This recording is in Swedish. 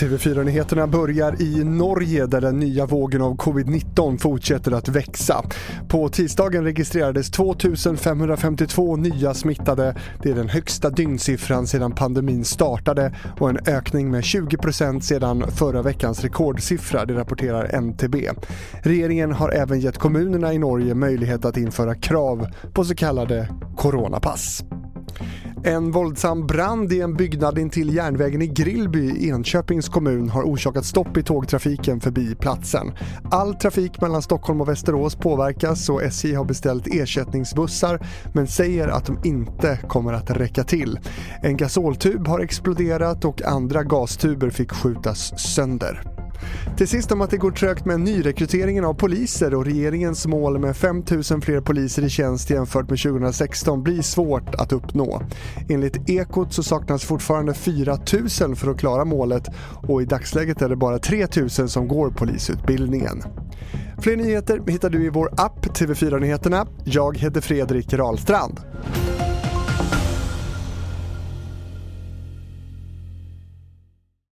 TV4-nyheterna börjar i Norge där den nya vågen av covid-19 fortsätter att växa. På tisdagen registrerades 2552 nya smittade. Det är den högsta dygnssiffran sedan pandemin startade och en ökning med 20% sedan förra veckans rekordsiffra, det rapporterar NTB. Regeringen har även gett kommunerna i Norge möjlighet att införa krav på så kallade coronapass. En våldsam brand i en byggnad intill järnvägen i Grillby i Enköpings kommun har orsakat stopp i tågtrafiken förbi platsen. All trafik mellan Stockholm och Västerås påverkas och SJ har beställt ersättningsbussar men säger att de inte kommer att räcka till. En gasoltub har exploderat och andra gastuber fick skjutas sönder. Till sist om att det går trögt med nyrekryteringen av poliser och regeringens mål med 5 000 fler poliser i tjänst jämfört med 2016 blir svårt att uppnå. Enligt Ekot så saknas fortfarande 4 000 för att klara målet och i dagsläget är det bara 3 000 som går polisutbildningen. Fler nyheter hittar du i vår app TV4 Nyheterna. Jag heter Fredrik Rahlstrand.